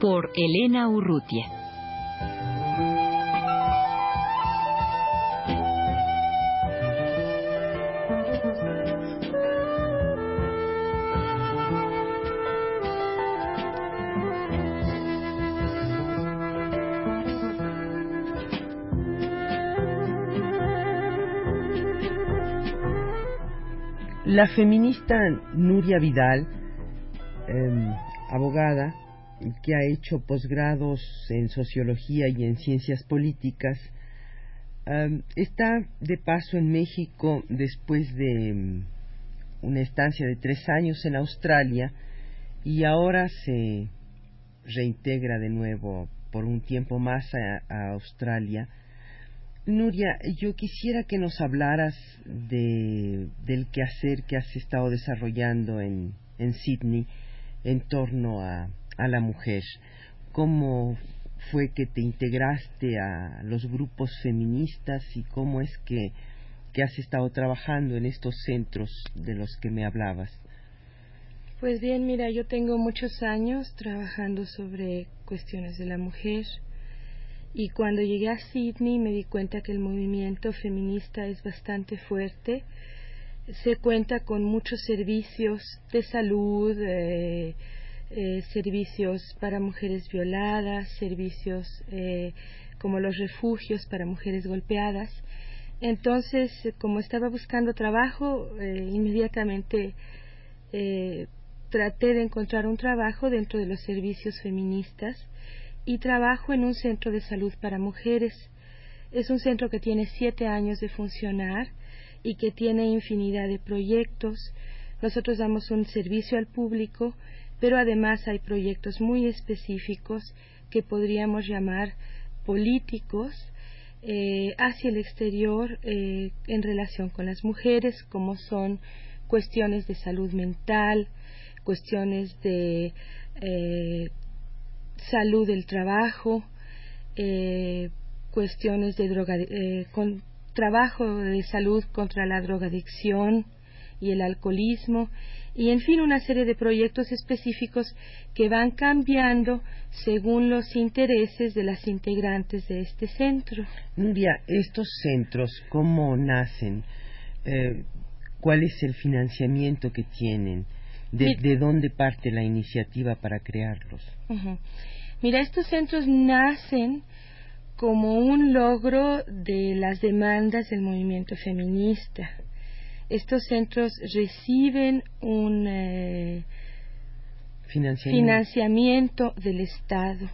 Por Elena Urrutia. La feminista Nuria Vidal, em, abogada, que ha hecho posgrados en sociología y en ciencias políticas, está de paso en México después de em, una estancia de tres años en Australia y ahora se reintegra de nuevo por un tiempo más a Australia. Nuria, yo quisiera que nos hablaras de, del quehacer que has estado desarrollando en, en Sydney en torno a, a la mujer. ¿Cómo fue que te integraste a los grupos feministas y cómo es que, que has estado trabajando en estos centros de los que me hablabas? Pues bien, mira, yo tengo muchos años trabajando sobre cuestiones de la mujer y cuando llegué a Sydney me di cuenta que el movimiento feminista es bastante fuerte. Se cuenta con muchos servicios de salud, eh, eh, servicios para mujeres violadas, servicios eh, como los refugios para mujeres golpeadas. Entonces, como estaba buscando trabajo, inmediatamente traté de encontrar un trabajo dentro de los servicios feministas y trabajo en un centro de salud para mujeres. Es un centro que tiene siete años de funcionar y que tiene infinidad de proyectos. Nosotros damos un servicio al público, pero además hay proyectos muy específicos que podríamos llamar políticos eh, hacia el exterior eh, en relación con las mujeres, como son cuestiones de salud mental, cuestiones de eh, salud del trabajo, cuestiones de droga, con trabajo de salud contra la drogadicción y el alcoholismo y en fin una serie de proyectos específicos que van cambiando según los intereses de las integrantes de este centro. Nuria, estos centros, ¿cómo nacen? Eh, ¿Cuál es el financiamiento que tienen? ¿De, dónde parte la iniciativa para crearlos? Mira, estos centros nacen como un logro de las demandas del movimiento feminista. Estos centros reciben un eh, financiamiento. del Estado.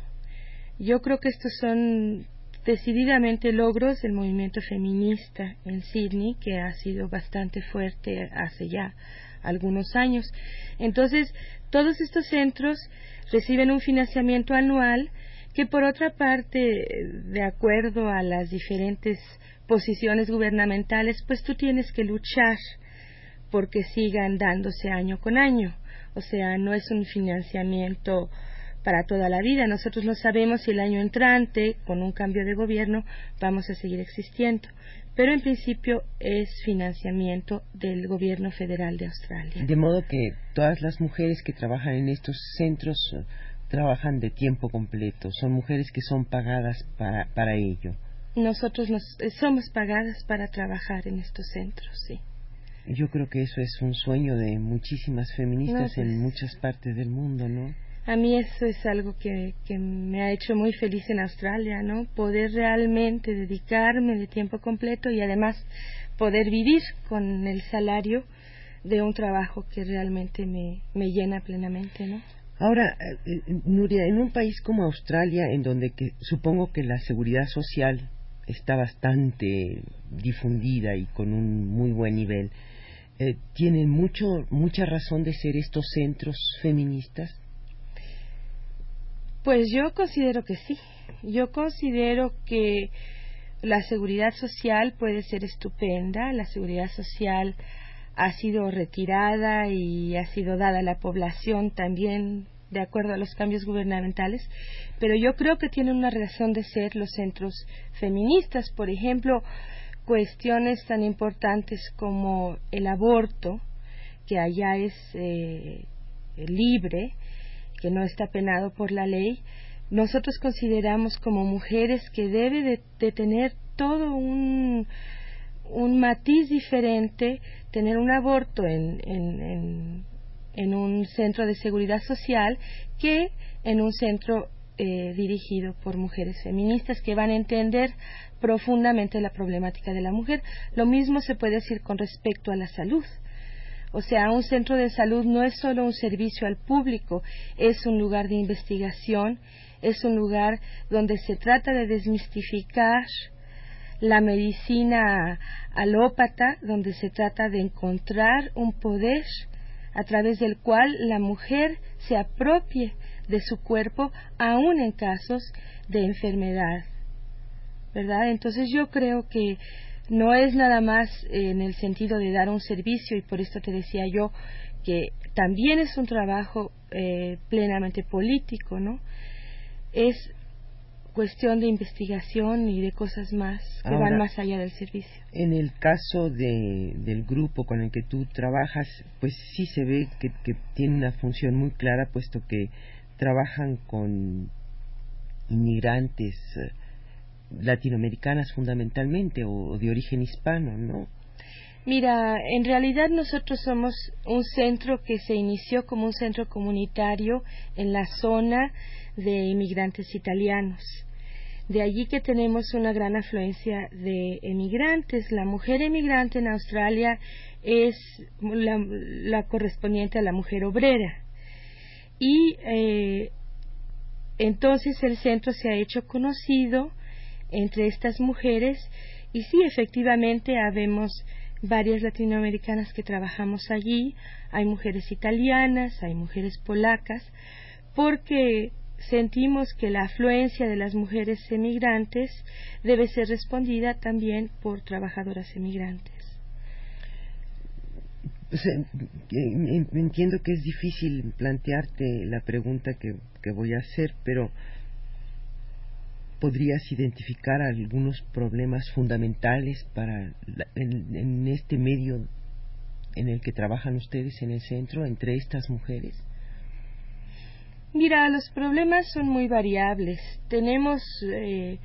Yo creo que estos son decididamente logros del movimiento feminista en Sydney, que ha sido bastante fuerte hace ya algunos años. Entonces, todos estos centros reciben un financiamiento anual que, por otra parte, de acuerdo a las diferentes posiciones gubernamentales, pues tú tienes que luchar porque sigan dándose año con año. O sea, no es un financiamiento para toda la vida. Nosotros no sabemos si el año entrante, con un cambio de gobierno, vamos a seguir existiendo pero en principio es financiamiento del gobierno federal de Australia. De modo que todas las mujeres que trabajan en estos centros eh, trabajan de tiempo completo, son mujeres que son pagadas para, para ello. Nosotros nos, eh, somos pagadas para trabajar en estos centros, sí. Yo creo que eso es un sueño de muchísimas feministas en pues, muchas partes del mundo, ¿no? a mí eso es algo que, que, me ha hecho muy feliz en Australia, ¿no? Poder realmente dedicarme de tiempo completo y además poder vivir con el salario de un trabajo que realmente me, me llena plenamente, ¿no? Ahora, eh, eh, Nuria, en un país como Australia, en donde que, supongo que la seguridad social está bastante difundida y con un muy buen nivel, eh, ¿tienen mucho, mucha razón de ser estos centros feministas? Pues yo considero que sí. Yo considero que la seguridad social puede ser estupenda. La seguridad social ha sido retirada y ha sido dada a la población también de acuerdo a los cambios gubernamentales, pero yo creo que tienen una razón de ser los centros feministas. Por ejemplo, cuestiones tan importantes como el aborto, que allá es eh, libre, que no está penado por la ley, nosotros consideramos como mujeres que debe de, tener todo un, un, matiz diferente, tener un aborto en, en, en, un centro de seguridad social que en un centro eh, dirigido por mujeres feministas que van a entender profundamente la problemática de la mujer. Lo mismo se puede decir con respecto a la salud. O sea, un centro de salud no es solo un servicio al público, es un lugar de investigación, es un lugar donde se trata de desmistificar la medicina alópata, donde se trata de encontrar un poder a través del cual la mujer se apropie de su cuerpo, aun en casos de enfermedad. ¿Verdad? Entonces yo creo que no es nada más en el sentido de dar un servicio y por esto te decía yo que también es un trabajo eh, plenamente político, ¿no? Es cuestión de investigación y de cosas más que van más allá del servicio. En el caso de, del grupo con el que tú trabajas, pues sí se ve que, que tiene una función muy clara, puesto que trabajan con inmigrantes eh, latinoamericanas fundamentalmente o de origen hispano, ¿no? Mira, en realidad nosotros somos un centro que se inició como un centro comunitario en la zona de inmigrantes italianos. De allí que tenemos una gran afluencia de emigrantes. La mujer emigrante en Australia es la, correspondiente a la mujer obrera. Y eh, entonces el centro se ha hecho conocido entre estas mujeres y sí, efectivamente, habemos varias latinoamericanas que trabajamos allí, hay mujeres italianas, hay mujeres polacas, porque sentimos que la afluencia de las mujeres emigrantes debe ser respondida también por trabajadoras emigrantes. entiendo que es difícil plantearte la pregunta que voy a hacer, pero podrías identificar algunos problemas fundamentales para en, este medio en el que trabajan ustedes en el centro entre estas mujeres? Mira, los problemas son muy variables. Tenemos eh,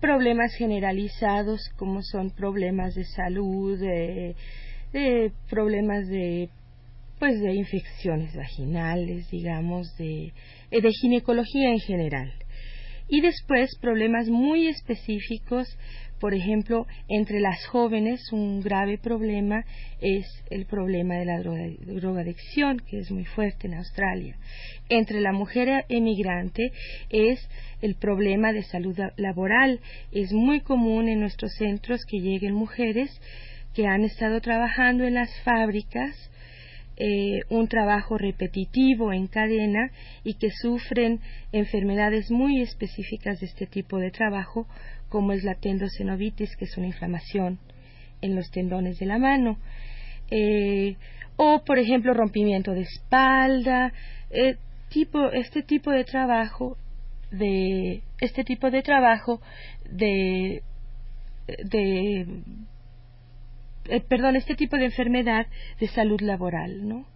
problemas generalizados como son problemas de salud, de, problemas de pues de infecciones vaginales, digamos, de, de ginecología en general y después problemas muy específicos, por ejemplo, entre las jóvenes un grave problema es el problema de la drogadicción, que es muy fuerte en Australia. Entre la mujer emigrante es el problema de salud laboral. Es muy común en nuestros centros que lleguen mujeres que han estado trabajando en las fábricas eh, un trabajo repetitivo en cadena y que sufren enfermedades muy específicas de este tipo de trabajo, como es la tendocenovitis, que es una inflamación en los tendones de la mano, eh, o por ejemplo rompimiento de espalda, eh, tipo, este tipo de trabajo de este tipo de trabajo de de eh, perdón, este tipo de enfermedad de salud laboral, ¿no?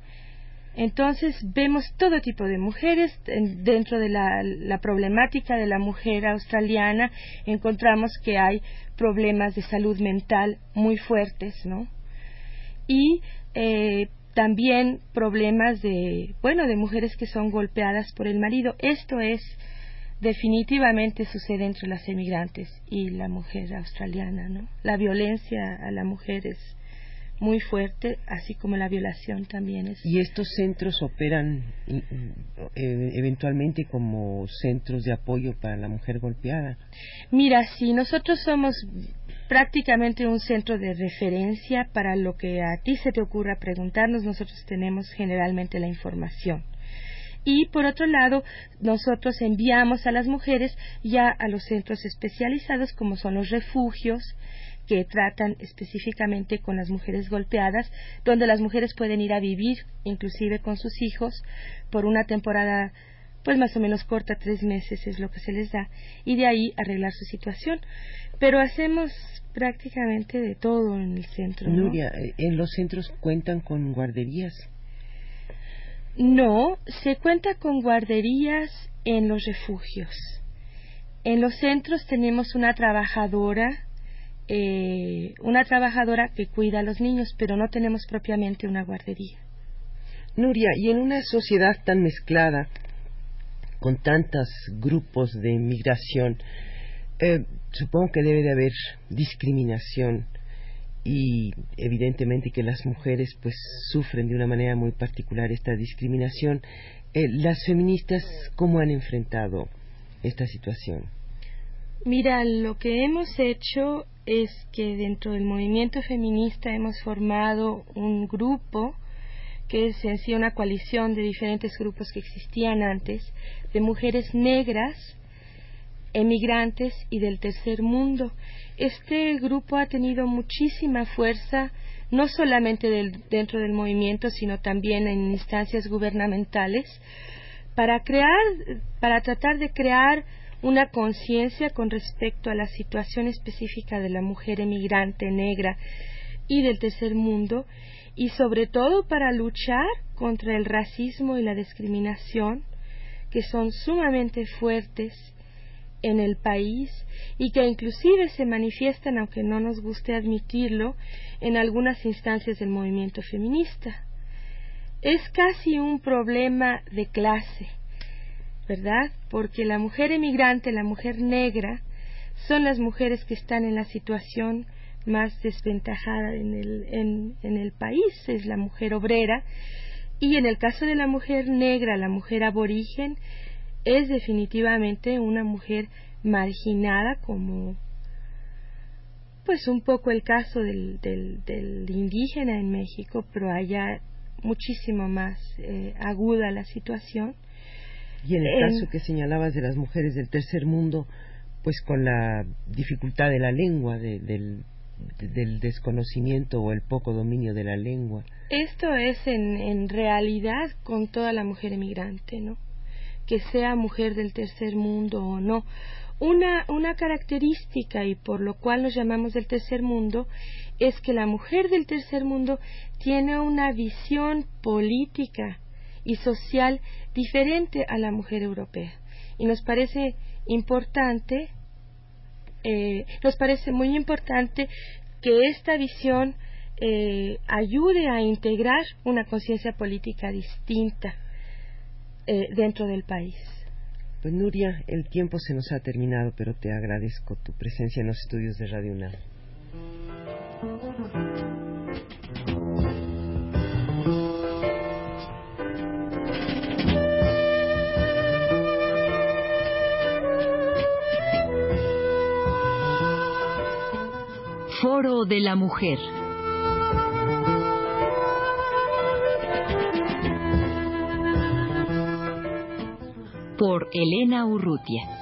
Entonces vemos todo tipo de mujeres dentro de la, problemática de la mujer australiana encontramos que hay problemas de salud mental muy fuertes, ¿no? Y eh, también problemas de bueno de mujeres que son golpeadas por el marido. Esto es definitivamente sucede entre las emigrantes y la mujer australiana, ¿no? La violencia a la mujer es muy fuerte, así como la violación también es. ¿Y estos centros operan eh, eventualmente como centros de apoyo para la mujer golpeada? Mira, sí, nosotros somos prácticamente un centro de referencia para lo que a ti se te ocurra preguntarnos, nosotros tenemos generalmente la información. Y por otro lado nosotros enviamos a las mujeres ya a los centros especializados como son los refugios que tratan específicamente con las mujeres golpeadas, donde las mujeres pueden ir a vivir, inclusive con sus hijos, por una temporada pues más o menos corta, tres meses es lo que se les da, y de ahí arreglar su situación. Pero hacemos prácticamente de todo en el centro. Nuria, eh, ¿en los centros cuentan con guarderías? No, se cuenta con guarderías en los refugios. En los centros tenemos una trabajadora, eh, una trabajadora que cuida a los niños, pero no tenemos propiamente una guardería. Nuria, y en una sociedad tan mezclada, con tantos grupos de migración, eh, supongo que debe de haber discriminación y evidentemente que las mujeres pues sufren de una manera muy particular esta discriminación. Eh, ¿Las feministas cómo han enfrentado esta situación? Mira, lo que hemos hecho es que dentro del movimiento feminista hemos formado un grupo que es en sí una coalición de diferentes grupos que existían antes, de mujeres negras, emigrantes y del tercer mundo. Este grupo ha tenido muchísima fuerza, no solamente dentro del movimiento, sino también en instancias gubernamentales, para crear, para tratar de crear una conciencia con respecto a la situación específica de la mujer emigrante negra y del tercer mundo y sobre todo para luchar contra el racismo y la discriminación que son sumamente fuertes en el país y que inclusive se manifiestan, aunque no nos guste admitirlo, en algunas instancias del movimiento feminista. Es casi un problema de clase, ¿verdad? Porque la mujer emigrante, la mujer negra, son las mujeres que están en la situación más desventajada en el, en, el país, es la mujer obrera, y en el caso de la mujer negra, la mujer aborigen, es definitivamente una mujer marginada como pues un poco el caso del, del, indígena en México, pero allá muchísimo más eh, aguda la situación. Y en el caso que señalabas de las mujeres del tercer mundo, pues con la dificultad de la lengua, del, del desconocimiento o el poco dominio de la lengua. Esto es en, en realidad con toda la mujer emigrante, ¿no? Que sea mujer del tercer mundo o no. Una, una característica y por lo cual nos llamamos del tercer mundo es que la mujer del tercer mundo tiene una visión política y social diferente a la mujer europea. Y nos parece importante eh, nos parece muy importante que esta visión eh, ayude a integrar una conciencia política distinta eh, dentro del país. Pues Nuria, el tiempo se nos ha terminado, pero te agradezco tu presencia en los estudios de Radio UNAM. Foro de la Mujer. Elena Urrutia.